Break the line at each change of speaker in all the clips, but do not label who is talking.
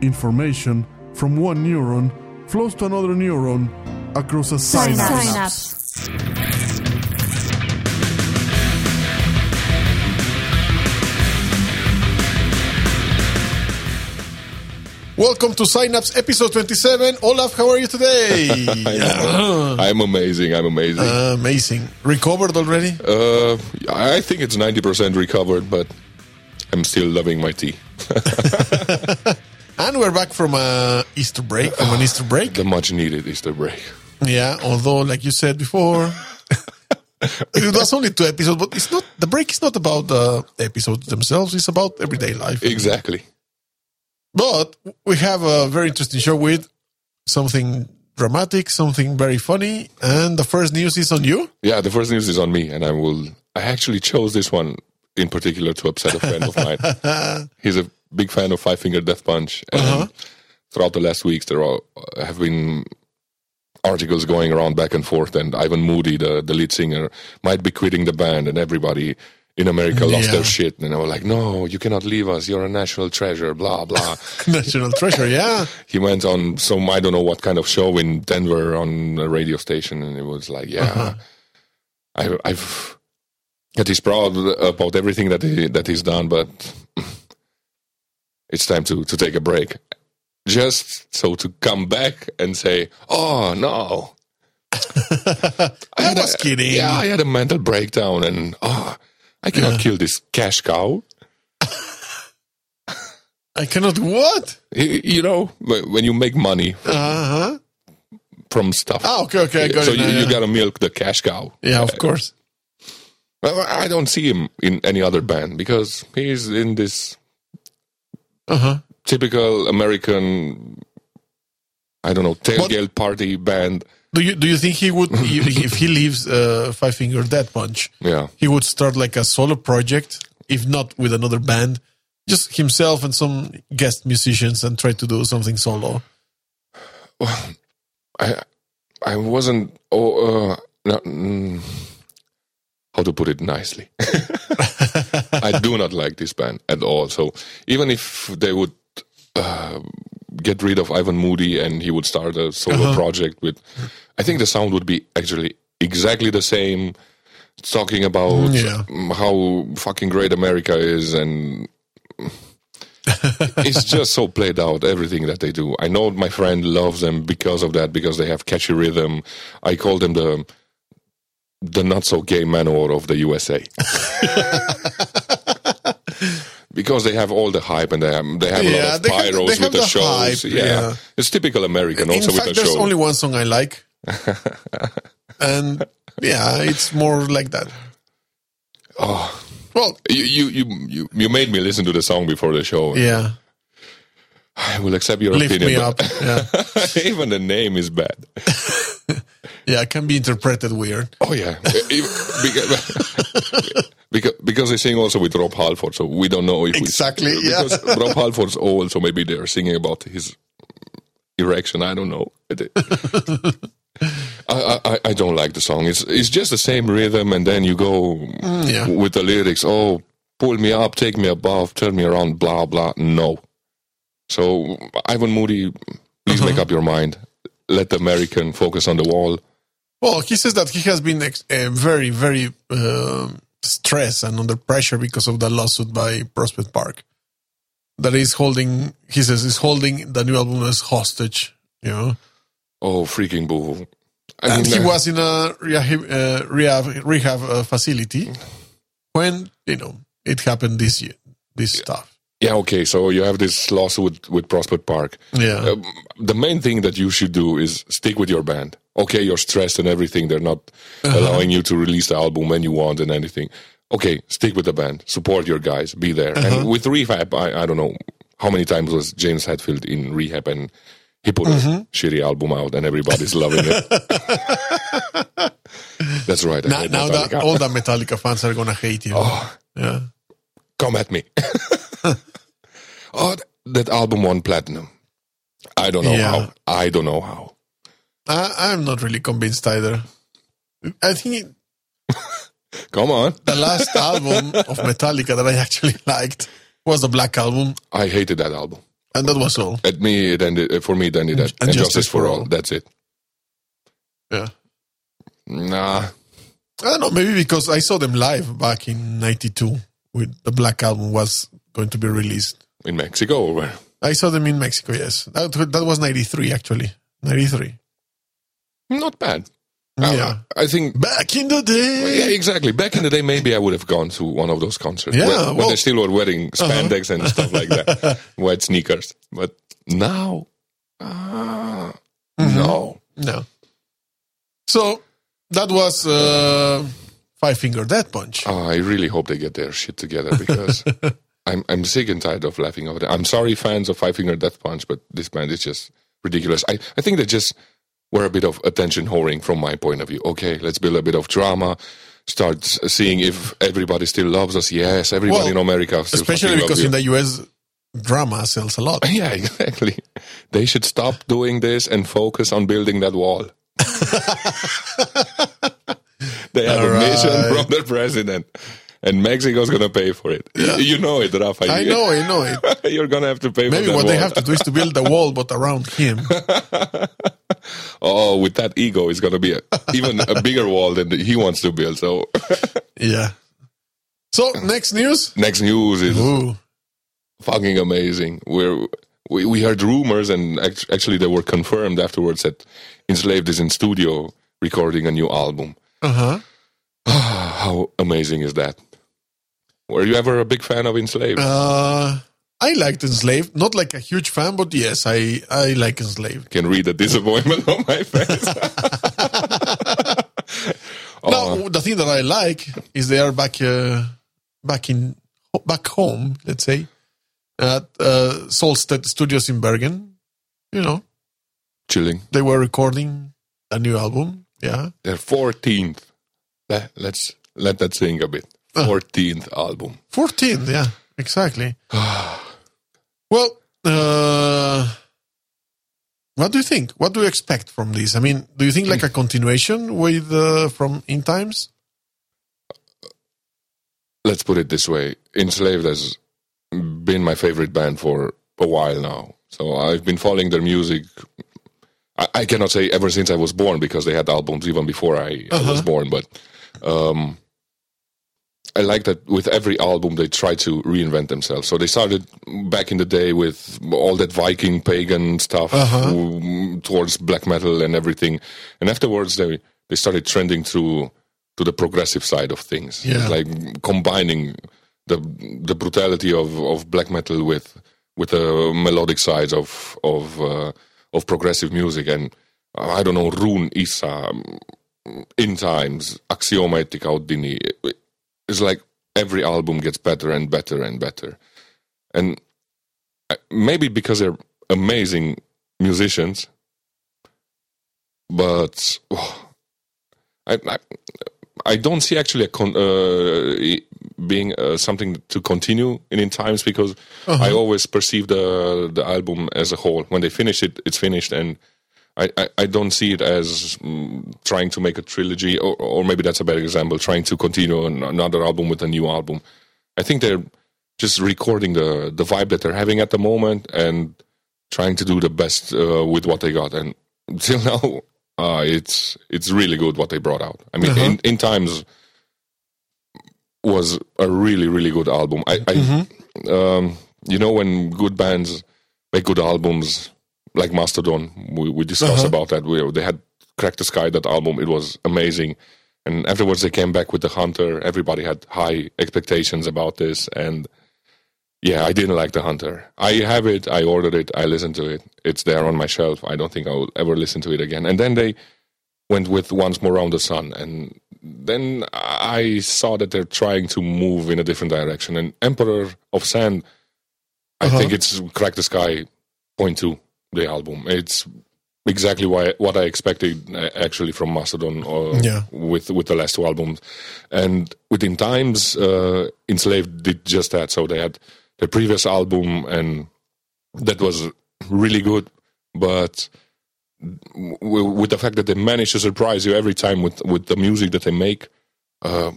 Information from one neuron flows to another neuron across a synapse.
Synapse.
Welcome to Synapse episode 27. Olaf, how are you today?
I'm amazing. I'm amazing. Uh,
Amazing. Recovered already?
I think it's 90% recovered, but I'm still loving my tea.
And we're back from a Easter break, from an Easter break.
The much needed Easter break.
Yeah, although, like you said before, it was only two episodes, but it's not, the break is not about the episodes themselves, it's about everyday life.
Exactly.
But we have a very interesting show with something dramatic, something very funny, and the first news is on you.
Yeah, the first news is on me, and I will. I actually chose this one in particular to upset a friend of mine. He's a big fan of Five Finger Death Punch, and
Uh-huh.
throughout the last weeks, there are, have been articles going around back and forth, and Ivan Moody, the the lead singer, might be quitting the band, and everybody in America lost
Yeah.
their shit, and they were like, "No, you cannot leave us. You're a national treasure." Blah blah.
National treasure, yeah.
he went on some I don't know what kind of show in Denver on a radio station, and it was like, yeah, I, I've that he's proud about everything that he that he's done, but it's time to to take a break, just so to come back and say, oh no.
I was kidding.
Yeah, I had a mental breakdown, and oh, I cannot kill this cash cow.
I cannot what?
Y- You know, when you make money
Uh huh.
from stuff.
Ah, okay, okay, got
so you,
now,
you gotta milk the cash cow.
Yeah, of course.
Well, I don't see him in any other band because he's in this
Uh huh.
typical American, I don't know, tailgate party band.
Do you do you think he would if he leaves uh, Five Finger Death Punch?
Yeah.
He would start like a solo project, if not with another band, just himself and some guest musicians, and try to do something solo.
I I wasn't. Oh, uh, no, mm, how to put it nicely? I do not like this band at all. So even if they would uh, get rid of Ivan Moody and he would start a solo project with, I think the sound would be actually exactly the same. Talking about
Yeah.
mm, how fucking great America is and it's just so played out everything that they do i know my friend loves them because of that because they have catchy rhythm i call them the the not so gay manowar of the usa because they have all the hype and they have, they have a lot of pyros
they have
with the,
the
shows
hype,
yeah.
yeah.
it's typical american also
In
with
fact,
the
there's
show
only one song I like, and yeah, it's more like that.
oh
Well,
you, you you you you made me listen to the song before the show
yeah,
i will accept your
lift
opinion
me up. Yeah,
even the name is bad
yeah, it can be interpreted weird.
Oh yeah, because, because because they sing also with Rob Halford, so we don't know if
Exactly,
We,
yeah.
because Rob Halford's old, so maybe they're singing about his erection. I don't know. I, I I don't like the song. It's it's just the same rhythm, and then you go
Mm, yeah.
with the lyrics. Oh, pull me up, take me above, turn me around, blah blah. No. So Ivan Moody, please
Uh-huh.
make up your mind. Let the American focus on the wall.
Well, he says that he has been ex- uh, very, very uh, stressed and under pressure because of the lawsuit by Prospect Park. That is holding, he says, is holding the new album as hostage. You know,
Oh, freaking boo! I
and
mean,
he
uh,
was in a rehab, uh, rehab, rehab uh, facility when you know it happened this year. This stuff.
Yeah, okay. So you have this lawsuit with, with Prospect Park.
Yeah.
Um, the main thing that you should do is stick with your band. Okay, you're stressed and everything. They're not
Uh-huh.
allowing you to release the album when you want and anything. Okay, stick with the band. Support your guys. Be there.
Uh-huh.
And with rehab, I, I don't know how many times was James Hetfield in rehab and he put
Mm-hmm.
a shitty album out and everybody's loving it. That's right.
Now, now that all the Metallica fans are gonna hate you. Yeah.
come at me. oh, that album won platinum. I don't know
Yeah.
how. I don't know how.
I, I'm not really convinced either. I think it,
Come on.
the last album of Metallica that I actually liked was the Black Album.
I hated that album.
And that was all.
At me, it ended. Uh, for me, it ended at
And
and
Justice
justice,
for
for
All.
all. That's it.
Yeah.
Nah,
I don't know, maybe because I saw them live back in 92 with the Black Album was going to be released.
In Mexico or where?
I saw them in Mexico, yes. That, that was 93, actually. 93.
Not bad. Uh,
Yeah.
I think.
Back in the day.
Yeah, exactly. Back in the day, maybe I would have gone to one of those concerts.
Yeah,
when, when
well- Uh-huh.
they still were wearing spandex and stuff like that, white sneakers. But now, ah,
Mm-hmm.
no.
No. So that was uh, Five Finger Death Punch.
Oh, I really hope they get their shit together because I'm I'm sick and tired of laughing over that. I'm sorry, fans of Five Finger Death Punch, but this band is just ridiculous. I, I think they just were a bit of attention whoring from my point of view. Okay, let's build a bit of drama. Start seeing if everybody still loves us. Yes, everybody
Well,
in America still
Especially because in the US, drama sells a lot.
yeah, exactly. They should stop doing this and focus on building that wall. they have
All
a mission
right.
from the president, and Mexico's gonna pay for it. Y- You know it, Rafa.
I know, I know it.
You're gonna have to pay
Maybe what they have to do is to build a wall, but around him.
Oh, with that ego, it's gonna be a, even a bigger wall than he wants to build. So,
Yeah. So next news.
next news is
Ooh.
fucking amazing. We're, we we heard rumors, and actually they were confirmed afterwards that Enslaved is in studio recording a new album.
Uh huh.
How amazing is that? Were you ever a big fan of Enslaved?
Uh, I liked Enslaved. Not like a huge fan, but yes, I I like Enslaved.
Can read the disappointment on my face. oh,
Now the thing that I like is they are back uh, back in back home. Let's say at uh, Solstead Studios in Bergen. You know,
chilling.
they were recording a new album. Yeah.
Their 14th. Let, let's let that sink a bit. 14th album.
14th, yeah, exactly. well, uh, what do you think? What do you expect from this? I mean, do you think like a continuation with uh, from In Times?
Let's put it this way Enslaved has been my favorite band for a while now. So I've been following their music. I, I cannot say ever since I was born because they had albums even before I, I was born, but um, I like that with every album they try to reinvent themselves. So they started back in the day with all that Viking pagan stuff um, towards black metal and everything, and afterwards they they started trending through to the progressive side of things,
Yeah.
Like combining the the brutality of, of black metal with with the melodic sides of of uh, of progressive music and uh, I don't know Rune Issa in times Axioma Ethica Odini it's like every album gets better and better and better and uh, maybe because they're amazing musicians but oh, I, I I don't see actually a con- uh, being uh, something to continue in in times because I always perceive the the album as a whole. When they finish it, it's finished, and I, I, I don't see it as mm, trying to make a trilogy, or, or maybe that's a better example, trying to continue an, another album with a new album. I think they're just recording the the vibe that they're having at the moment and trying to do the best uh, with what they got. And till now, uh, it's it's really good what they brought out. I mean, in, in times was a really really good album. I, I um, you know when good bands make good albums like Mastodon, we, we discussed uh-huh. about that. We, they had cracked the Sky that album. It was amazing. And afterwards they came back with the Hunter. Everybody had high expectations about this and yeah, I didn't like the Hunter. I have it. I ordered it. I listened to it. It's there on my shelf. I don't think I will ever listen to it again. And then they went with Once More Round the Sun, and then I saw that they're trying to move in a different direction. And Emperor of Sand, I uh-huh. think it's Crack the Skye point two, the album. It's exactly why, what I expected uh, actually from Mastodon uh,
Yeah.
with with the last two albums. And within times, uh, Enslaved did just that. So they had the previous album, and that was really good. But w- with the fact that they manage to surprise you every time with with the music that they make, uh,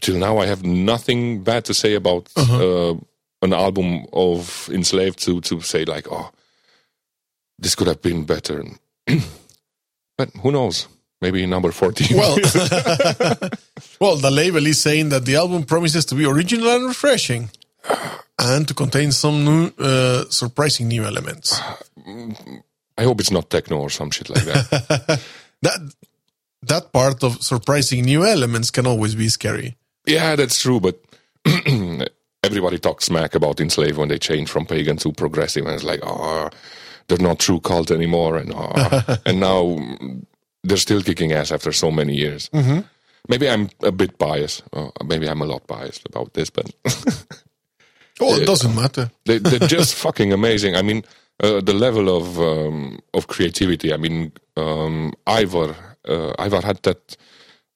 till now I have nothing bad to say about uh an album of Enslaved to to say like, oh, this could have been better. but who knows? Maybe number fourteen.
Well, well, the label is saying that the album promises to be original and refreshing, and to contain some new, uh, surprising new elements.
I hope it's not techno or some shit like that.
That that part of surprising new elements can always be scary.
yeah, that's true. But everybody talks smack about Enslaved when they change from pagan to progressive, and it's like, oh, they're not true cult anymore, and oh. and now they're still kicking ass after so many years. Maybe I'm a bit biased. Uh, maybe I'm a lot biased about this, but
Oh, it doesn't matter.
they, they're just fucking amazing. I mean, uh, the level of um, of creativity. I mean, um, Ivar uh, Ivar had that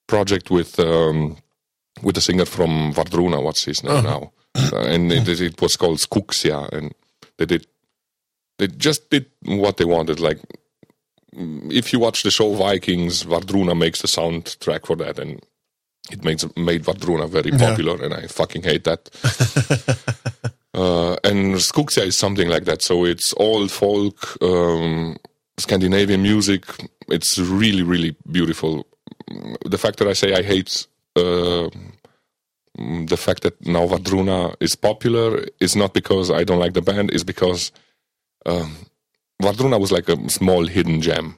project with um, with the singer from Wardruna. What's his name now? Uh, and it, it was called Skuggsjá, and they did they just did what they wanted. Like, mm, if you watch the show Vikings, Wardruna makes the soundtrack for that, and it makes made Wardruna very popular, and I fucking hate that. uh, and Skuggsjá is something like that. So it's all folk, um, Scandinavian music. It's really, really beautiful. The fact that I say I hate uh, the fact that now Wardruna is popular is not because I don't like the band. It's because um, Wardruna was like a small hidden gem.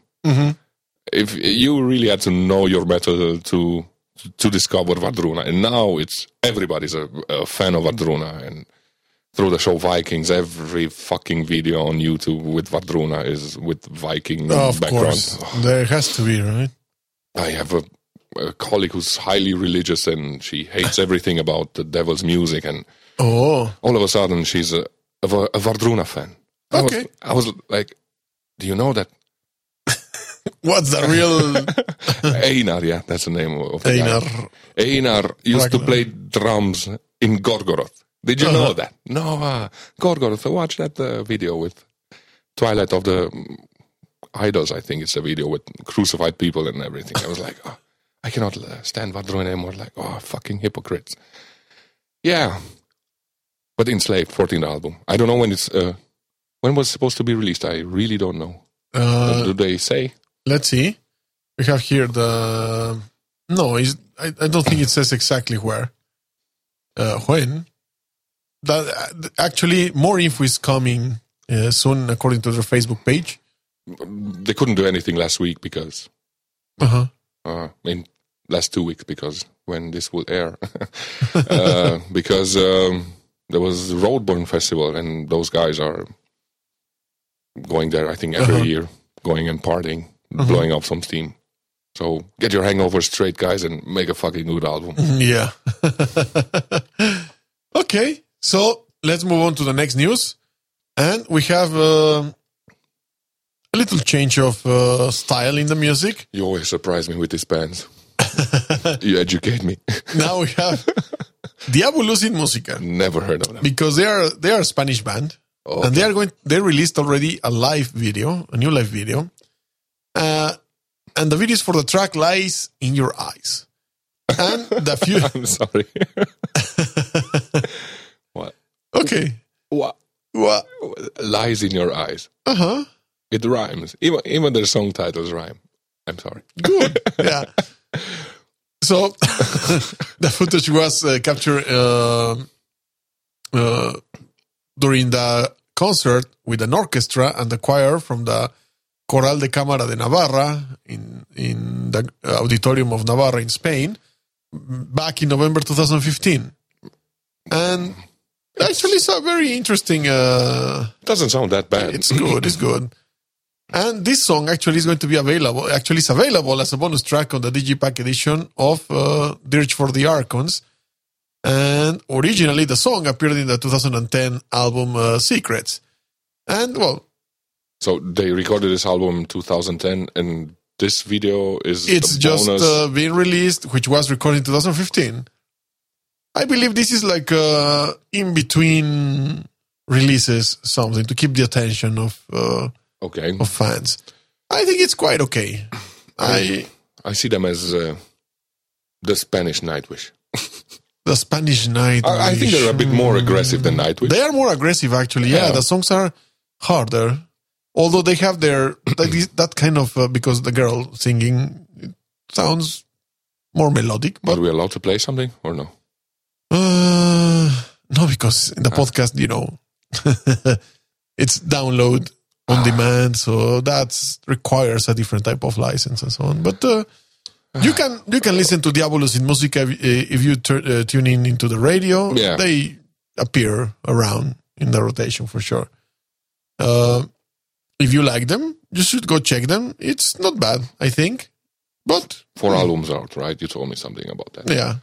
If you really had to know your metal to to discover Wardruna, and now it's everybody's a, a fan of Wardruna, and through the show Vikings, every fucking video on YouTube with Wardruna is with Viking
of
background.
course, there has to be, right?
I have a, a colleague who's highly religious, and she hates everything about the devil's music, and
Oh,
all of a sudden she's a, a, a Wardruna fan. I was-
Okay.
I was like, do you know that
what's the real
Einar, yeah, that's the name of the
Einar?
guy. Einar used to play drums in Gorgoroth. Did you know that? No, uh, Gorgoroth. Watch that uh, video with Twilight of the mm, Idols. I think it's a video with crucified people and everything. I was like, oh, I cannot uh, stand Vadrun anymore. Like, oh, fucking hypocrites. Yeah, but Enslaved, 14th album. I don't know when it's uh, when was it supposed to be released. I really don't know.
Uh,
Do they say?
let's see. We have here the no. I I don't think it says exactly where. Uh, when that actually more info is coming uh, soon, according to their Facebook page.
They couldn't do anything last week because
Uh-huh.
uh, in last two weeks because when this will air, uh, because um, there was Roadburn Festival and those guys are going there. I think every
Uh-huh.
year, going and partying, blowing up some steam. So get your hangover straight, guys, and make a fucking good album.
Yeah. okay, so let's move on to the next news, and we have uh, a little change of uh, style in the music.
You always surprise me with these bands. you educate me.
Now we have Diabulus in Musica
Never heard of them.
because they are they are a Spanish band, and they are going. They released already a live video, a new live video, uh, and the video is for the track "Lies in Your Eyes." And the few
I'm sorry. what?
okay,
What?
what?
Lies in your eyes.
Uh huh.
It rhymes. Even even their song titles rhyme. I'm sorry.
Good. yeah. So the footage was uh, captured uh, uh, during the concert with an orchestra and the choir from the Coral de Cámara de Navarra in in the auditorium of Navarra in Spain back in November 2015. And actually, it's a very interesting. Uh,
Doesn't sound that bad.
it's good. It's good. And this song actually is going to be available. Actually, it's available as a bonus track on the Digipack edition of uh, Dirge for the Archons. And originally, the song appeared in the 2010 album uh, Secrets. And well,
So they recorded this album in 2010, and this video is
it's just uh, being released, which was recorded in 2015. I believe this is like uh, in between releases, something to keep the attention of uh,
okay,
of fans. I think it's quite okay. I
I see them as uh, the Spanish Nightwish.
The Spanish Night.
I, I think they're a bit more aggressive than Nightwish.
They are more aggressive, actually. Yeah,
Yeah.
the songs are harder. Although they have their that, kind of uh, because the girl singing it sounds more melodic,
Are
but
we allowed to play something or no?
uh, no, because in the podcast, you know, it's download on demand, so that requires a different type of license and so on. But uh, you can you can listen to Diabulus in Musica if, if you uh, tune in into the radio.
Yeah.
They appear around in the rotation for sure. Uh, if you like them, you should go check them. It's not bad, I think. But
Four albums out, right? You told me something about that.
yeah.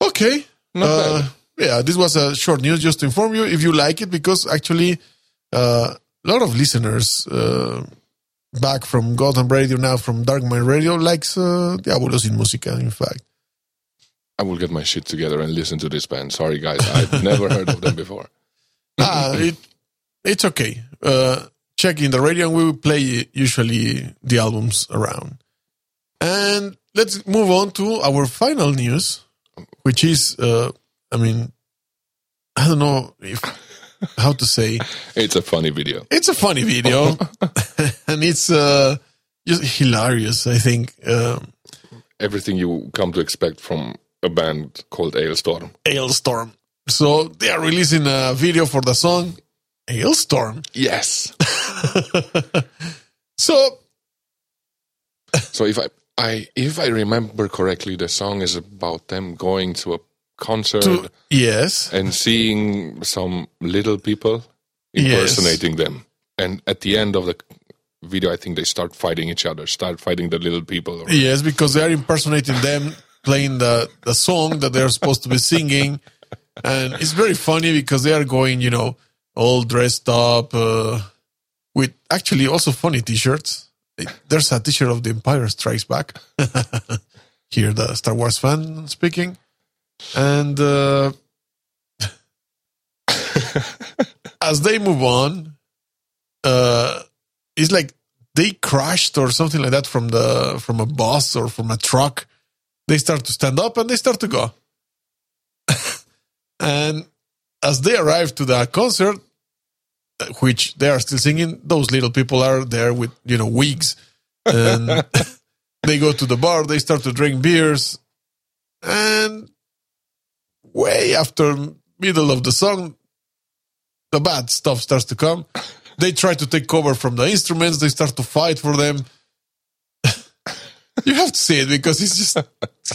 Okay.
Not
Uh,
bad.
yeah, this was a short news just to inform you if you like it, because actually uh, a lot of listeners uh, back from Gotham Radio now from Dark Mind Radio likes uh, Diabulus in Musica. In fact,
I will get my shit together and listen to this band. Sorry, guys. I've never heard of them before.
ah, it it's okay. Uh, check in the radio, and we will play usually the albums around. And let's move on to our final news, which is, uh, I mean, I don't know if how to say.
It's a funny video.
It's a funny video, and it's uh, just hilarious. I think um,
Everything you come to expect from a band called Alestorm.
Alestorm. So they are releasing a video for the song Alestorm.
Yes.
So
so if I, I if I remember correctly, the song is about them going to a concert
to, yes,
and seeing some little people
Yes.
impersonating them. And at the end of the video, I think they start fighting each other, start fighting the little people.
yes, because they are impersonating them playing the the song that they are supposed to be singing, and it's very funny because they are going, you know, all dressed up uh, with actually also funny T-shirts. There's a T-shirt of the Empire Strikes Back. Here, the Star Wars fan speaking, and uh, as they move on, uh, it's like they crashed or something like that from the from a bus or from a truck. They start to stand up and they start to go. and as they arrive to the concert, which they are still singing, those little people are there with you know wigs, and they go to the bar. They start to drink beers, and way after middle of the song, the bad stuff starts to come. They try to take cover from the instruments. They start to fight for them. you have to see it because it's just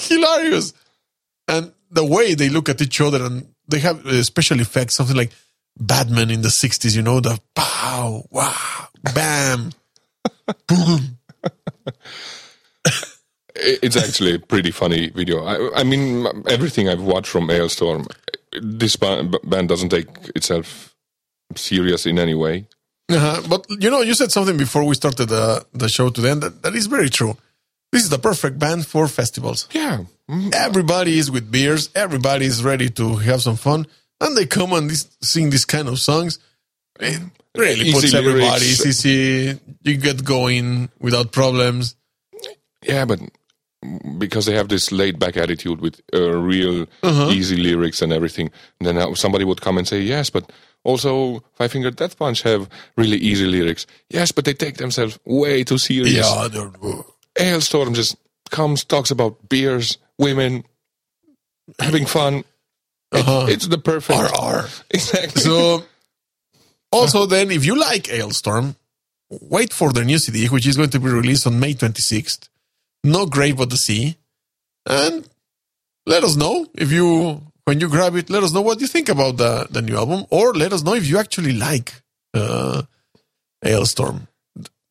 hilarious. And the way they look at each other and they have uh, special effects, something like Batman in the 60s, you know, the pow, wow, bam, boom.
It's actually a pretty funny video. I, I mean, everything I've watched from Alestorm, this band, band doesn't take itself serious in any way.
Uh-huh. But you know, you said something before we started the, the show today, and that, that is very true. This is the perfect band for festivals.
Yeah. Mm,
Everybody is with beers. Everybody is ready to have some fun, and they come and this, sing these kind of songs. It really
Easy
puts everybody
lyrics.
easy. You get going without problems.
Yeah, but because they have this laid back attitude with uh, real easy lyrics and everything, then uh, somebody would come and say, yes, but also Five Finger Death Punch have really easy lyrics. Yes, but they take themselves way too serious.
Yeah, they're-
Alestorm just comes, talks about beers, women, having fun.
Uh-huh.
it's the perfect.
RR.
Exactly.
So, also, then, if you like Alestorm, wait for their new CD, which is going to be released on May 26th. No Grave but the Sea. And let us know if you, when you grab it, let us know what you think about the, the new album, or let us know if you actually like uh, Alestorm.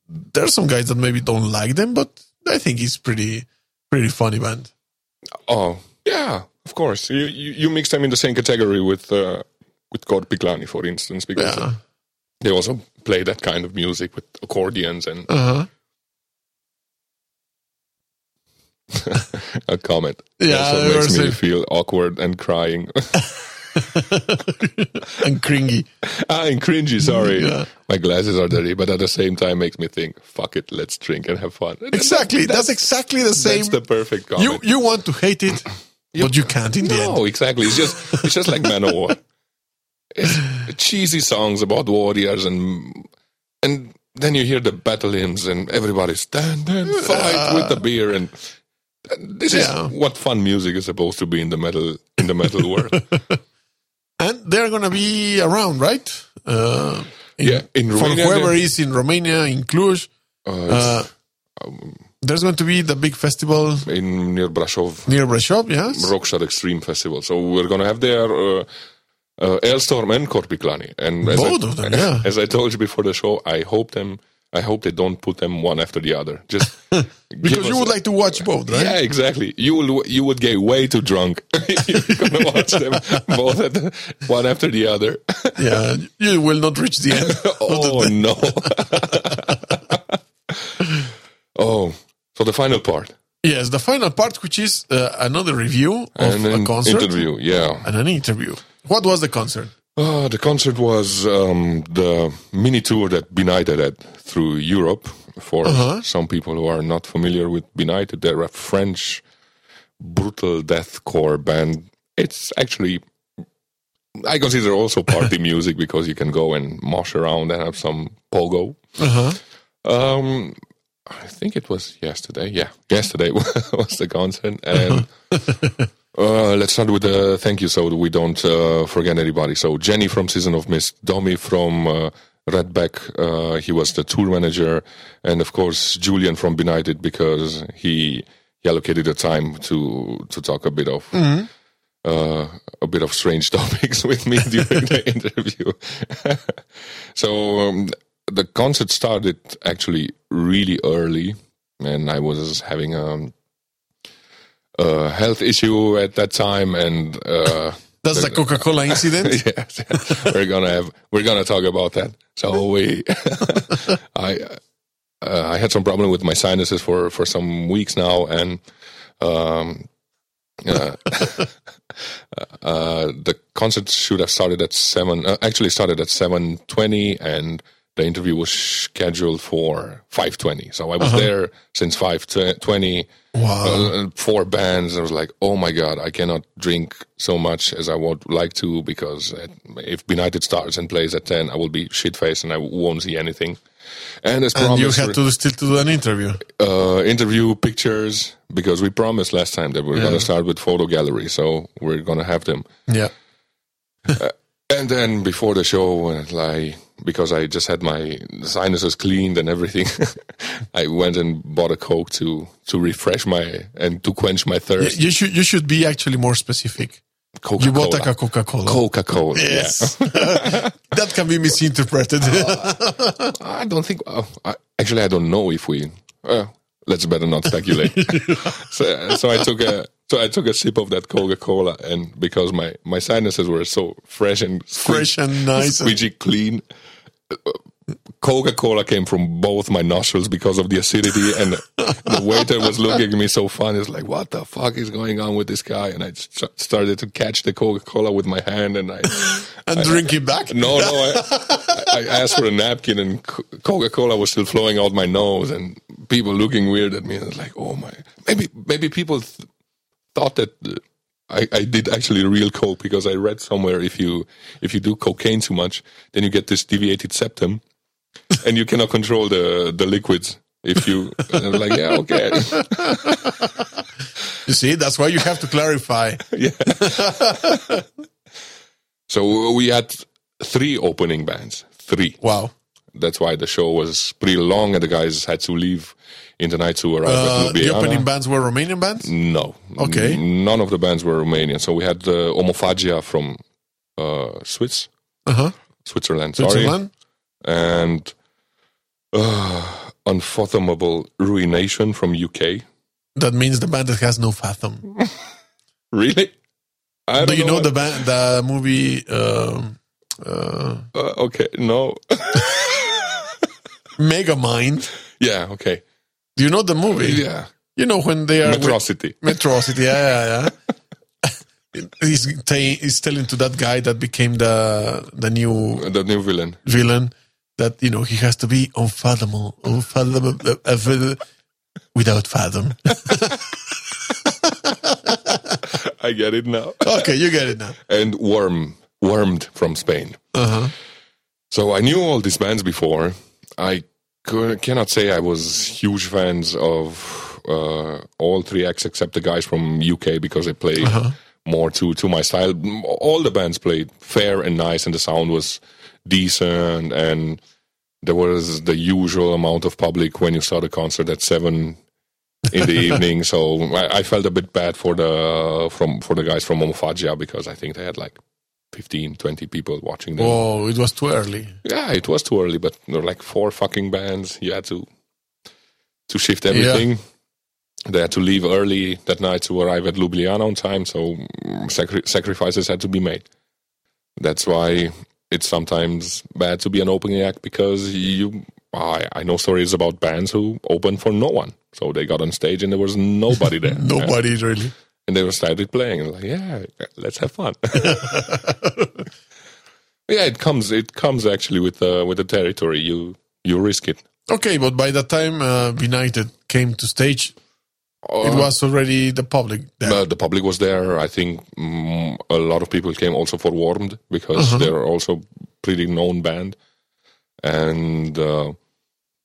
There's some guys that maybe don't like them, but I think it's pretty, pretty funny band.
oh, yeah, of course. You, you, you mix them in the same category with uh, with Korpiklaani, for instance, because
Yeah.
they also play that kind of music with accordions and
Uh-huh.
a comment.
Yeah,
also
they
makes me feel awkward and crying.
and cringy.
ah, and cringy, sorry.
Yeah.
My glasses are dirty, but at the same time makes me think, fuck it, let's drink and have fun.
Exactly. That's, exactly the same.
That's the perfect
you
comment.
you you want to hate it, but you can't in the end.
No, exactly. It's just it's just like Manowar. It's cheesy songs about warriors and and then you hear the battle hymns and everybody stand and fight with the beer and this
Yeah.
is what fun music is supposed to be in the metal in the metal world.
And they're gonna be around, right? Uh, in,
Yeah, in
for
Romania,
whoever is in Romania, in Cluj,
Uh,
uh, there's going to be the big festival
in near Brasov,
near Brasov. Yes.
Rockstadt Extreme Festival. So we're gonna have there uh, uh, Alestorm and Korpiklaani. And as
Both
I,
of them, yeah.
As I told you before the show, I hope them. I hope they don't put them one after the other. Just
Because you would like to watch both, right?
Yeah, exactly. You will you would get way too drunk. You're gonna watch them both at the, one after the other.
Yeah, you will not reach the end.
oh no. oh, so the final part
yes, the final part, which is uh, another review of
and
a concert
interview. Yeah.
and an interview. What was the concert?
Uh, the concert was um, the mini tour that Benighted had through Europe. For
Uh-huh.
some people who are not familiar with Benighted, they're a French brutal deathcore band. It's actually, I consider also party music because you can go and mosh around and have some pogo.
Uh-huh.
Um, I think it was yesterday. Yeah, yesterday was the concert, and uh, let's start with the thank you, so we don't uh, forget anybody. So Jenny from Season of Mist, Domi from uh, Redback, uh, he was the tour manager, and of course Julian from Benighted because he he allocated the time to to talk a bit of. Uh, a bit of strange topics with me during the interview. so um, the concert started actually really early, and I was having a, a health issue at that time, and uh,
That's the Coca-Cola incident.
yes, we're gonna have we're gonna talk about that. So we, I, uh, I had some problem with my sinuses for for some weeks now, and um, uh, uh, the concert should have started at seven. Uh, actually, started at seven twenty, and the interview was scheduled for five twenty. So I was there since five twenty.
Wow.
Uh, four bands. I was like, oh my god, I cannot drink so much as I would like to because uh, if Benighted starts and plays at ten, I will be shit faced and I won't see anything. And as
and you
promised,
had to still to do an interview.
uh, interview pictures because we promised last time that we're going to start with photo gallery, so we're going to have them.
Yeah.
And then before the show, uh, like because I just had my sinuses cleaned and everything, I went and bought a coke to to refresh my and to quench my thirst.
You should you should be actually more specific.
Coca
You bought like a Coca-Cola.
Coca Cola.
Yes. that can be misinterpreted.
I don't think. Uh, I, actually, I don't know if we. Uh, let's better not speculate. so, so I took a so I took a sip of that Coca Cola, and because my my sinuses were so fresh and
Fresh and nice.
squeegee clean. Uh, Coca Cola came from both my nostrils because of the acidity, and the waiter was looking at me so funny. It's like, what the fuck is going on with this guy? And I st- started to catch the Coca Cola with my hand, and I
and drink it back.
no, no. I, I asked for a napkin, and Coca Cola was still flowing out my nose, and people looking weird at me. And it's like, oh my, maybe maybe people th- thought that uh, I, I did actually real coke because I read somewhere if you if you do cocaine too much, then you get this deviated septum, and you cannot control the the liquids. If you and I was like, yeah, okay,
You see, that's why you have to clarify.
yeah. so we had three opening bands, three.
Wow.
That's why the show was pretty long, and the guys had to leave in the night to arrive
Uh,
at
the
Ljubljana.
opening bands were Romanian bands.
No.
Okay.
N- none of the bands were Romanian. So we had uh, Omophagia from uh, Swiss,
Uh huh.
Switzerland, sorry.
Switzerland.
And uh, Unfathomable Ruination from UK.
That means the band that has no fathom.
Really? I
Do
don't
you know
what-
the band, the movie um, uh,
Uh, okay, no.
Megamind.
yeah, okay.
Do you know the movie?
Yeah.
You know when they are with-
Metrocity.
Metrocity, yeah, yeah, yeah. he's, ta- he's telling to that guy that became the the new
The new villain.
villain that you know he has to be unfathomable, unfathomable uh, without fathom.
I get it now.
Okay, you get it now.
and Worm, Wormed from Spain.
Uh-huh.
So I knew all these bands before. I could, cannot say I was huge fans of uh, all three acts except the guys from UK because they played more to to my style. All the bands played fair and nice, and the sound was decent, and there was the usual amount of public when you saw the concert at seven in the evening. So I, I felt a bit bad for the from for the guys from Omophagia because I think they had like 15, 20 people watching them.
Oh, it was too early.
Yeah, it was too early, but there were like four fucking bands. You had to to shift everything. They had to leave early that night to arrive at Ljubljana on time, so mm, sacri- sacrifices had to be made. That's why it's sometimes bad to be an opening act because you. I, I know stories about bands who opened for no one, so they got on stage and there was nobody there.
Nobody really.
And they were started playing. And like yeah let's have fun. Yeah it comes it comes actually with uh, with the territory. You you risk it.
Okay, but by the time uh, Benighted came to stage, it was already the public there.
Uh, the public was there. I think mm, a lot of people came also for Wormed because they're also pretty known band. And uh,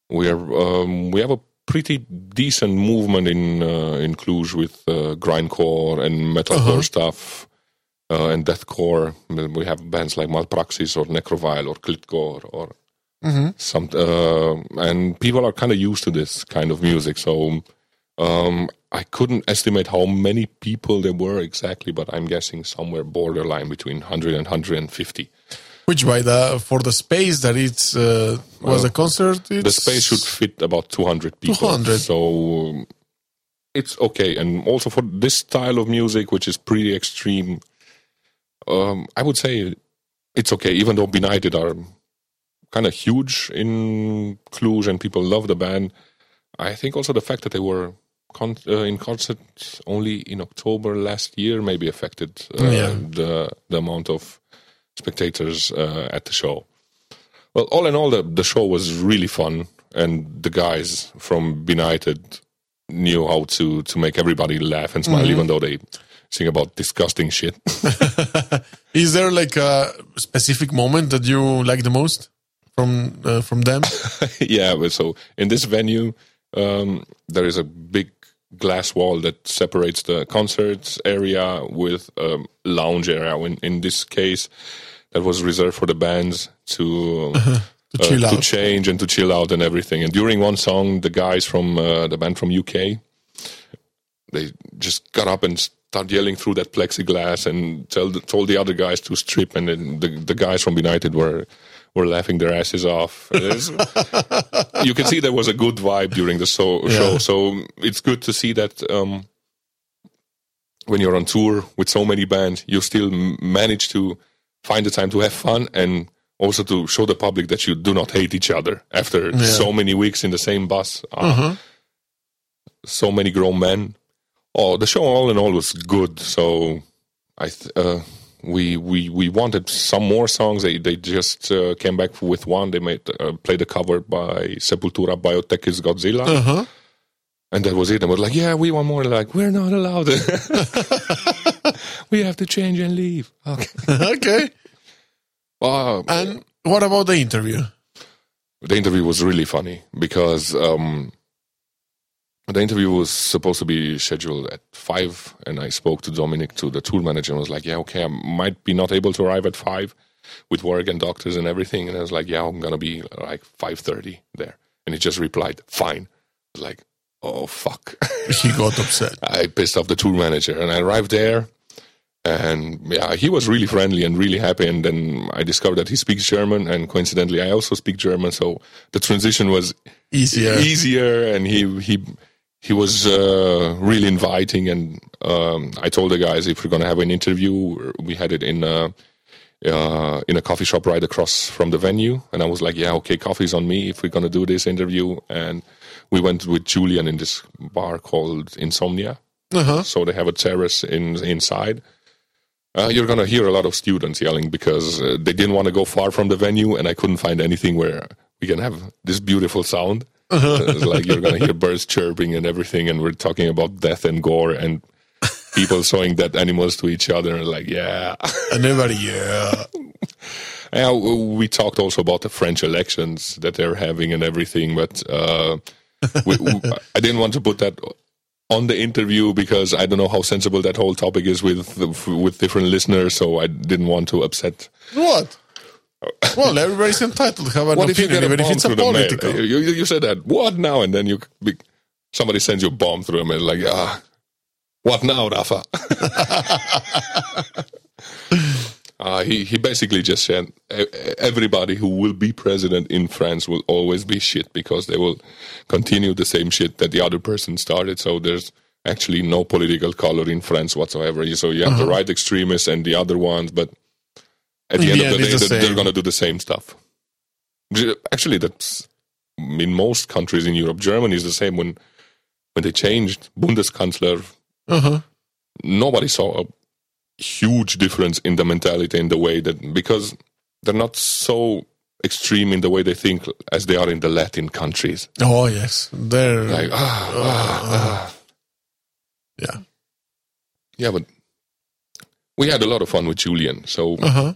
we are um, we have a pretty decent movement in uh, in Cluj with uh, grindcore and metalcore stuff uh, and deathcore. We have bands like Malpraxis or Necrovile or Klitcore or some, uh, and people are kind of used to this kind of music. So um, I couldn't estimate how many people there were exactly, but I'm guessing somewhere borderline between 100 and 150.
Which by the for the space that it's uh, was a concert,
the space should fit about 200 people
200.
so it's okay and also for this style of music which is pretty extreme um, i would say it's okay even though benighted are kind of huge in cluj and people love the band i think also the fact that they were con- uh, in concert only in october last year maybe affected uh,
Yeah.
the, the amount of spectators uh, at the show well, all in all, the, the show was really fun, and the guys from Benighted knew how to, to make everybody laugh and smile, even though they sing about disgusting shit.
Is there like a specific moment that you like the most from uh, from them?
yeah, so in this venue, um, there is a big glass wall that separates the concerts area with a lounge area. In, in this case, that was reserved for the bands to
To chill
uh, to change and to chill out and everything. And during one song, the guys from uh, the band from UK, they just got up and started yelling through that plexiglass and tell the, told the other guys to strip. And then the the guys from Benighted were were laughing their asses off. You can see there was a good vibe during the so, show. So it's good to see that. Um, when you're on tour with so many bands, you still m- manage to find the time to have fun and also to show the public that you do not hate each other after so many weeks in the same bus. Uh, So many grown men. Oh, the show all in all was good. So I th- uh, we we we wanted some more songs. They they just uh, came back with one. They made uh, played a cover by Sepultura, Biotech is Godzilla.
Uh-huh.
And that was it. And we're like, yeah, we want more. Like, we're not allowed. we have to change and leave. Okay.
okay.
Uh,
And what about the interview?
the interview was really funny because um, the interview was supposed to be scheduled at five, and I spoke to Dominic, to the tour manager, and was like, "Yeah, okay, I might be not able to arrive at five with work and doctors and everything." And I was like, "Yeah, I'm gonna be like five thirty there," and he just replied, "Fine." Like, "Oh fuck."
He got upset.
I pissed off the tour manager, and I arrived there, and yeah, he was really friendly and really happy. And then I discovered that he speaks German, and coincidentally, I also speak German, so the transition was
Easier.
easier, and he he he was uh, really inviting. And um, I told the guys if we're gonna have an interview, we had it in. Uh, uh, in a coffee shop right across from the venue, and I was like, "Yeah, okay, coffee's on me if we're gonna do this interview." And we went with Julian in this bar called Insomnia,
Uh-huh.
so they have a terrace in inside. Uh, you're gonna hear a lot of students yelling because uh, they didn't want to go far from the venue, and I couldn't find anything where we can have this beautiful sound. It's like you're gonna hear birds chirping and everything, and we're talking about death and gore, and people showing dead animals to each other and like, yeah.
And everybody, yeah.
Yeah, we talked also about the French elections that they're having and everything, but uh, we, we, I didn't want to put that on the interview because I don't know how sensible that whole topic is with with different listeners, so I didn't want to upset.
What? Well, everybody's entitled to have an
what if you
opinion,
get a
even if it's a
through the mail?
political.
You, you, said that. What now? And then you be- somebody sends you a bomb through the mail, like ah, what now, Rafa? Uh, he, he basically just said "E- everybody who will be president in France will always be shit because they will continue the same shit that the other person started. So there's actually no political color in France whatsoever. So you have the right extremists and the other ones, but at the
Uh-huh.
End
the
of the day,
the
they're, they're going to do the same stuff. Actually, that's in most countries in Europe. Germany is the same. When when they changed Bundeskanzler,
Uh-huh.
nobody saw a huge difference in the mentality in the way that because they're not so extreme in the way they think as they are in the Latin countries.
Oh yes, they're
Like ah, ah, ah.
yeah.
yeah, but we had a lot of fun with Julien. So
Uh huh.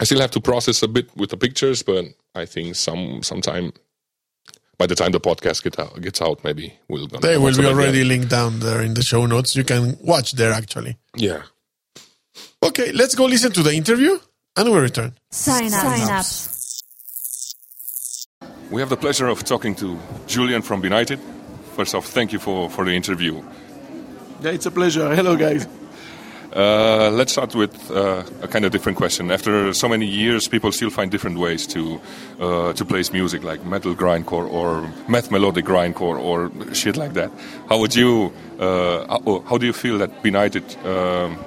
I still have to process a bit with the pictures, but I think some sometime by the time the podcast get out, gets out, maybe we'll.
They will be already linked down there in the show notes. You can watch there actually.
Yeah.
Okay, let's go listen to the interview and we'll return.
Sign up. Sign up.
We have the pleasure of talking to Julien from Benighted. First off, thank you for, for the interview.
Yeah, it's a pleasure. Hello, guys.
Uh, let's start with uh, a kind of different question. After so many years, people still find different ways to uh, to place music, like metal grindcore or math melodic grindcore or shit like that. How would you? Uh, how, how do you feel that Benighted um,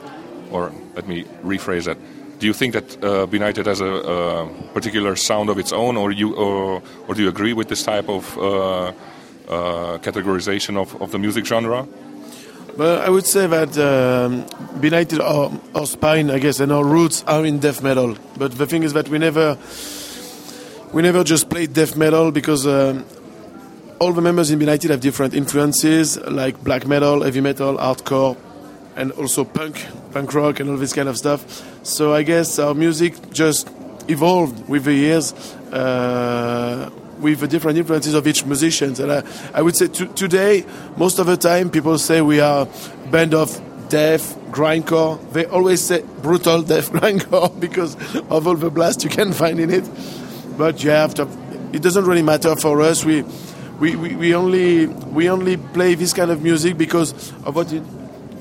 or let me rephrase that? Do you think that uh, Benighted has a, a particular sound of its own, or you, or, or do you agree with this type of uh, uh, categorization of, of the music genre?
Well, I would say that um, Benighted, our, our spine, I guess, and our roots are in death metal. But the thing is that we never, we never just played death metal because um, all the members in Benighted have different influences, like black metal, heavy metal, hardcore, and also punk, punk rock, and all this kind of stuff. So I guess our music just evolved with the years. Uh, with the different influences of each musicians. And I, I would say to, today, most of the time, people say we are a band of death, grindcore. They always say brutal death grindcore because of all the blast you can find in it. But you have to. It doesn't really matter for us. We, we, we, we only we only play this kind of music because of what it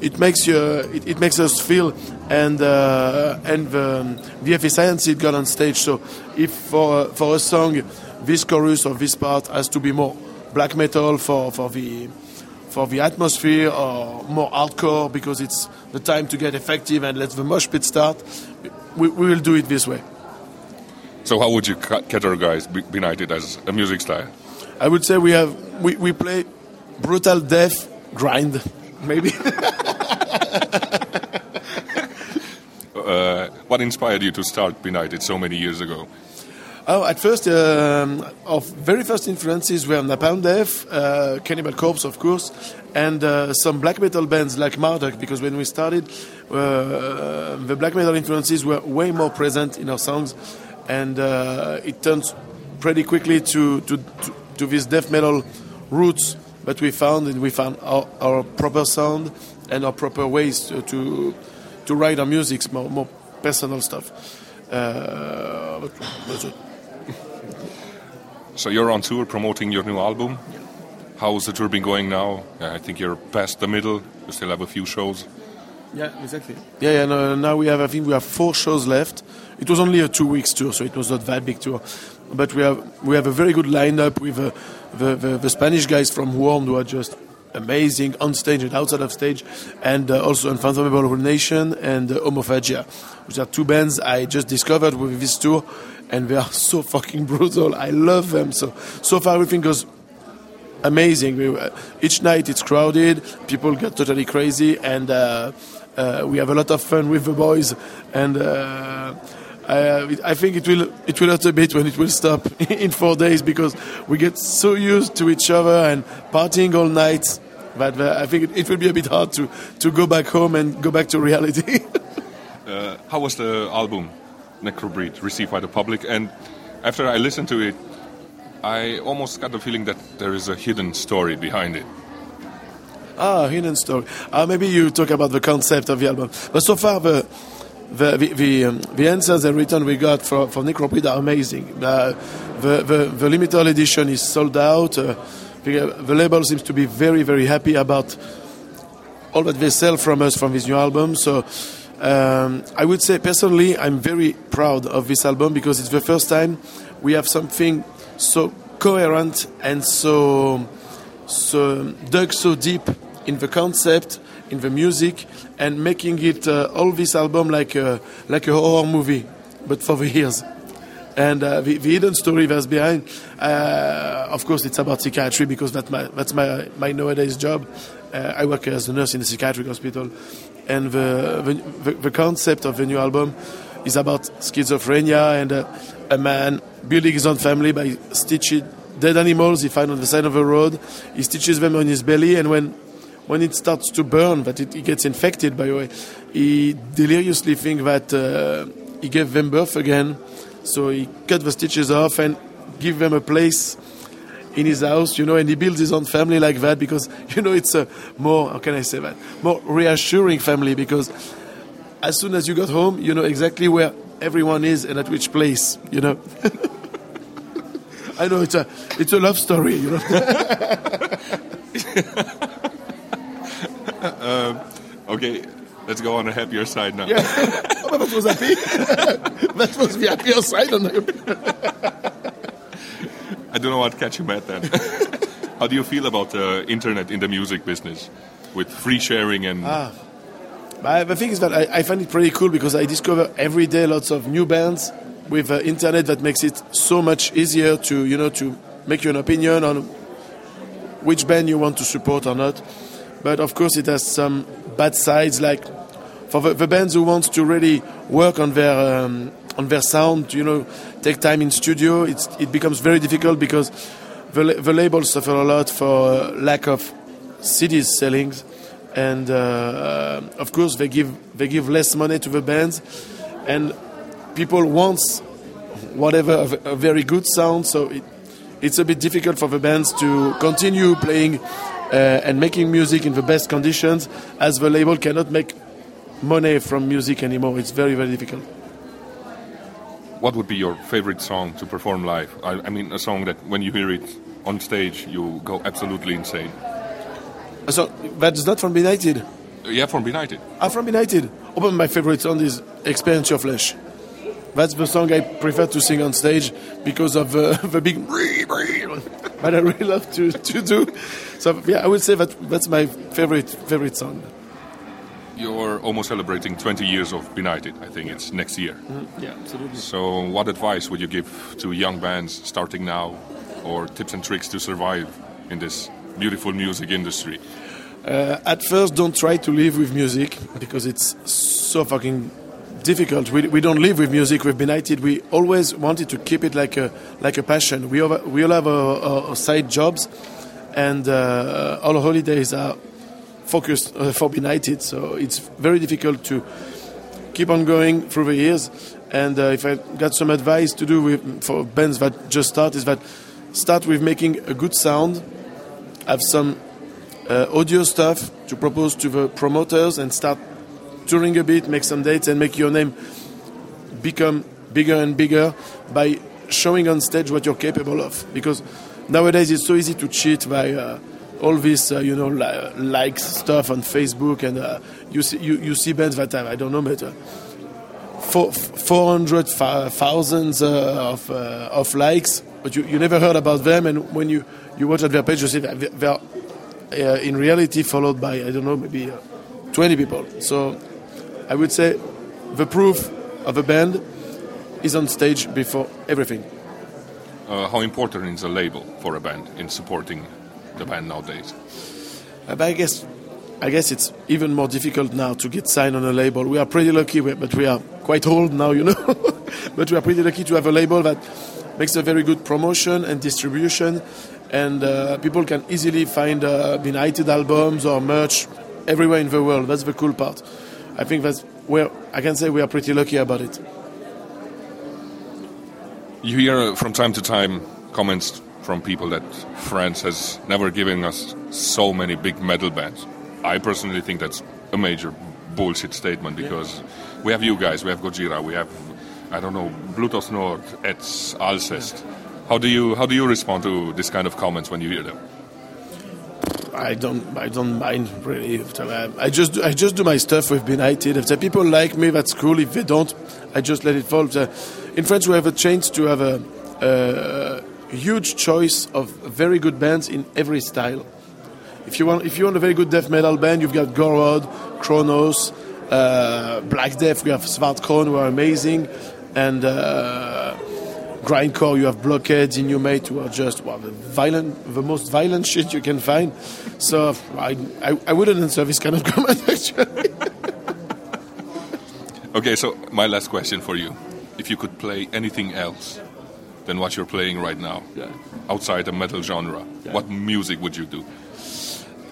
it makes you it, it makes us feel and uh, and the, the efficiency it got on stage. So if for for a song this chorus or this part has to be more black metal for, for the for the atmosphere or more hardcore because it's the time to get effective and let the mosh pit start, we, we will do it this way.
So, how would you categorize Benighted as a music style?
I would say we have we, we play brutal death grind maybe.
Uh, what inspired you to start Benighted so many years ago?
Oh, at first, um, our very first influences were Napalm Death, uh, Cannibal Corpse, of course, and uh, some black metal bands like Marduk, because when we started, uh, the black metal influences were way more present in our songs, and uh, it turned pretty quickly to, to, to, to this death metal roots that we found, and we found our, our proper sound and our proper ways to, to, to write our music, more, more personal stuff. Uh.
So, you're on tour promoting your new album. How's the tour been going now? I think you're past the middle. You still have a few shows.
Yeah, exactly. Yeah, yeah. No, now we have. I think we have four shows left. It was only a two weeks tour, so it was not that big tour. But we have we have a very good lineup with uh, the, the the Spanish guys from Wormed who are just amazing on stage and outside of stage, and uh, also Unfathomable Ruination and uh, Omophagia, which are two bands I just discovered with this tour, and they are so fucking brutal. I love them. So so far everything goes amazing. We, uh, each night it's crowded, people get totally crazy, and uh, uh, we have a lot of fun with the boys. And uh, I, I think it will it will hurt a bit when it will stop in four days because we get so used to each other and partying all night But uh, I think it, it will be a bit hard to, to go back home and go back to reality.
Uh, how was the album Necrobreed received by the public? And after I listened to it, I almost got the feeling that there is a hidden story behind it.
Ah, hidden story. Uh, maybe you talk about the concept of the album. But so far, the the the, the, um, the answers and return we got for for Necrobreed are amazing. Uh, the, the the limited edition is sold out. Uh, the, label seems to be very very happy about all that they sell from us from this new album. So. Um, I would say personally, I'm very proud of this album because it's the first time we have something so coherent and so so dug so deep in the concept, in the music, and making it uh, all this album like a like a horror movie, but for the ears. And uh, the, the hidden story that's behind, uh, of course, it's about psychiatry because that's my that's my my nowadays job. Uh, I work as a nurse in a psychiatric hospital, and the the, the concept of the new album is about schizophrenia and uh, a man building his own family by stitching dead animals he finds on the side of the road. He stitches them on his belly, and when when it starts to burn, that it, it gets infected, by the way, he deliriously thinks that uh, he gave them birth again. So he cut the stitches off and give them a place in his house, you know, and he builds his own family like that because, you know, it's a more, how can I say that, more reassuring family because as soon as you got home, you know exactly where everyone is and at which place, you know. I know it's a it's a love story, you know.
Uh, okay, let's go on a happier side now.
Yeah. oh, that was happy. was the happier side on the
I don't know what catch you mad then. How do you feel about the internet in the music business with free sharing and
But the thing is that I, I find it pretty cool because I discover every day lots of new bands with uh, internet that makes it so much easier to you know to make you an opinion on which band you want to support or not. But of course, it has some bad sides. Like for the, the bands who want to really work on their um, on their sound, you know, take time in studio. It's it becomes very difficult because the, the labels suffer a lot for uh, lack of CDs sellings, and uh, of course they give they give less money to the bands, and people want whatever a, a very good sound. So it, it's a bit difficult for the bands to continue playing Uh, and making music in the best conditions, as the label cannot make money from music anymore. It's very very difficult.
what would be your favorite song to perform live? I, I mean, a song that when you hear it on stage, you go absolutely insane.
So that's not from Benighted.
Uh, yeah, from Benighted.
I'm from Benighted. Oh, but my favorite song is Experience Your Flesh. That's the song I prefer to sing on stage because of uh, the big but I really love to, to do. So yeah, I would say that that's my favorite favorite song.
You're almost celebrating 20 years of Benighted. I think it's next year.
Yeah, absolutely.
So, what advice would you give to young bands starting now, or tips and tricks to survive in this beautiful music industry?
Uh, at first, don't try to live with music because it's so fucking difficult. We, we don't live with music. We've been united. We always wanted to keep it like a like a passion. We all, we all have our, our, our side jobs, and uh, our holidays are focused uh, for Benighted. So it's very difficult to keep on going through the years. And uh, if I got some advice to do with for bands that just start, is that start with making a good sound, have some uh, audio stuff to propose to the promoters, and start touring a bit, make some dates, and make your name become bigger and bigger by showing on stage what you're capable of. Because nowadays it's so easy to cheat by uh, all this, uh, you know, li- likes stuff on Facebook, and uh, you see you, you see bands that have I don't know, but. Uh, four hundred thousands uh, of uh, of likes, but you, you never heard about them. And when you, you watch at their page, you see that they are in reality followed by I don't know maybe uh, twenty people. So I would say the proof of a band is on stage before everything.
Uh, how important is a label for a band in supporting the band nowadays?
Uh, I guess I guess it's even more difficult now to get signed on a label. We are pretty lucky, but we are quite old now, you know. but we are pretty lucky to have a label that makes a very good promotion and distribution, and uh, people can easily find uh, Benighted albums or merch everywhere in the world. That's the cool part. I think that's where I can say we are pretty lucky about it.
You hear uh, from time to time comments from people that France has never given us so many big metal bands. I personally think that's a major bullshit statement because we have you guys, we have Gojira, we have I don't know Blut Aus Nord, Eths, Alcest. How do you how do you respond to this kind of comments when you hear them?
I don't I don't mind really. I just I just do my stuff with Benighted. If the people like me, that's cool. If they don't, I just let it fall. In France, we have a chance to have a, a huge choice of very good bands in every style. If you want, if you want a very good death metal band, you've got Gorod, Kronos, uh, Black Death. We have Svart Crown, who are amazing, and uh, grindcore. You have Blockheads, Inhumate, who are just well, the violent, the most violent shit you can find. So I, I, I wouldn't answer this kind of comment actually.
okay, so my last question for you: If you could play anything else than what you're playing right now,
yeah.
outside the metal genre,
Yeah.
what music would you do?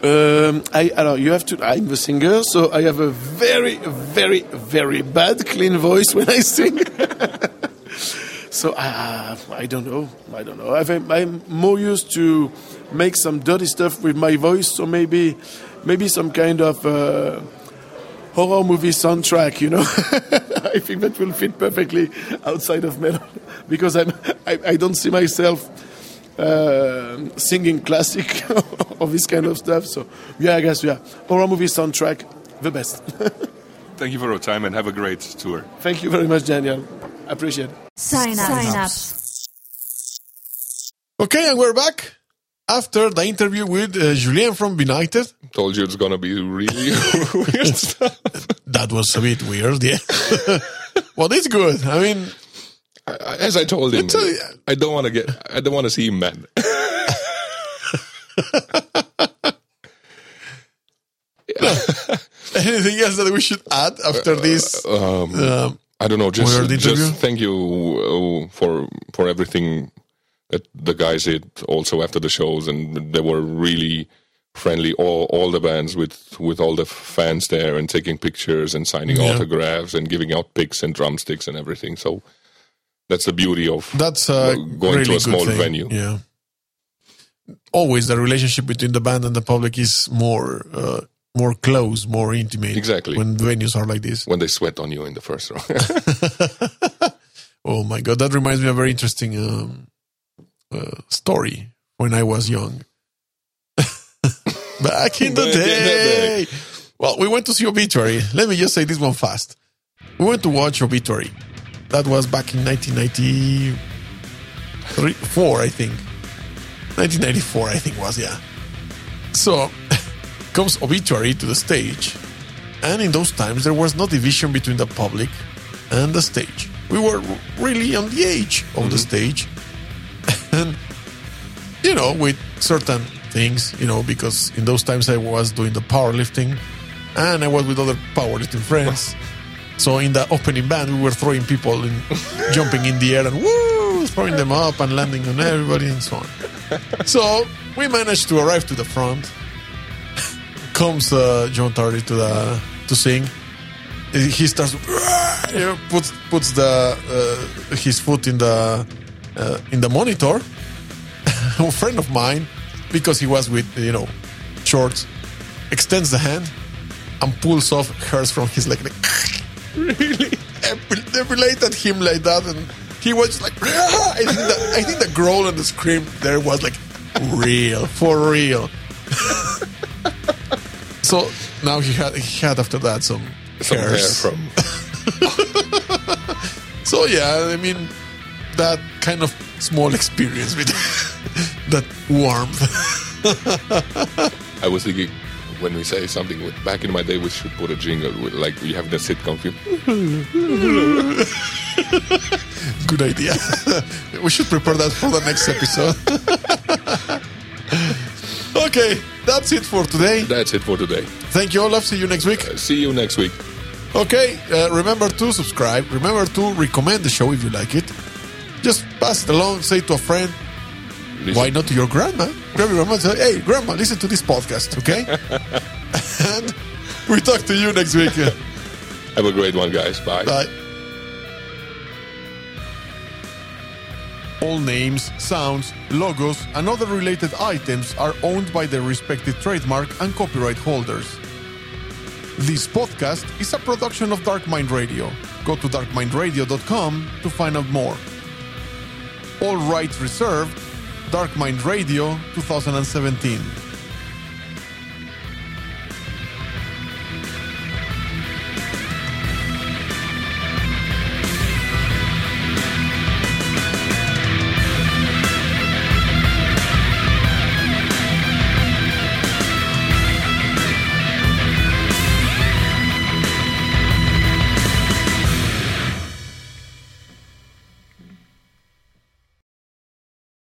Um, I, alors, you have to. I'm the singer, so I have a very, very, very bad clean voice when I sing. so I, I don't know. I don't know. I've, I'm more used to make some dirty stuff with my voice, so maybe, maybe some kind of uh, horror movie soundtrack. You know, I think that will fit perfectly outside of metal because I'm. I, I don't see myself uh, singing classic or this kind of stuff. So yeah, I guess yeah, horror movie soundtrack, the best.
Thank you for your time and have a great tour.
Thank you very much, Daniel. Appreciate it.
Sign up. Sign up.
Okay, and we're back after the interview with uh, Julien from Benighted.
Told you it's gonna be really weird stuff.
That was a bit weird, yeah. well, it's good. I mean,
I- As I told him,
It's a-
I don't want to get, I don't want to see him mad.
anything else that we should add after this?
Um,
Um,
I don't know. Just,
Weird interview?
just thank you uh, for for everything the guys did. Also after the shows, and they were really friendly. All all the bands with with all the fans there, and taking pictures and signing
Yeah.
autographs and giving out picks and drumsticks and everything. So that's the beauty of
that's
going to a small
thing.
venue.
Yeah. Always the relationship between the band and the public is more uh, more close, more intimate.
Exactly.
When venues are like this.
when they sweat on you in the first row.
Oh my god, that reminds me of a very interesting um, uh, story when I was young. Back in the
Back in the
day. Well, we went to see Obituary. Let me just say this one fast. We went to watch Obituary. That was back in 1993, four, I think. 1994, I think was, yeah. So comes Obituary to the stage, and in those times there was no division between the public and the stage. We were really on the edge of the stage, and you know, with certain things, you know, because in those times I was doing the powerlifting, and I was with other powerlifting friends. So in the opening band, we were throwing people and jumping in the air and woo, throwing them up and landing on everybody and so on. So we managed to arrive to the front. Comes uh, John Tardy to the to sing. He starts, you know, puts puts the uh, his foot in the uh, in the monitor. A friend of mine, because he was with you know shorts, extends the hand and pulls off hers from his leg. Like, really? Defilated him like that, and he was just like! I think the, I think the growl and the scream there was like real, for real. so now he had he had after that some,
Some hair
hairs.
from
So yeah, I mean that kind of small experience with that warmth.
I was thinking when we say something back in my day, we should put a jingle with like we have the sitcom film.
Good idea. we should prepare that for the next episode. okay, that's it for today.
That's it for today.
Thank you, Olaf. See you next week.
See you next week.
Okay, uh, remember to subscribe. Remember to recommend the show if you like it. Just pass it along, say to a friend.
Listen.
Why not to your grandma? Grab your grandma and say, hey, grandma, listen to this podcast, okay? and we talk to you next week.
Have a great one, guys. Bye.
Bye. All names, sounds, logos, and other related items are owned by their respective trademark and copyright holders. This podcast is a production of Dark Mind Radio. Go to darkmindradio.com to find out more. All rights reserved. Dark Mind Radio 2017.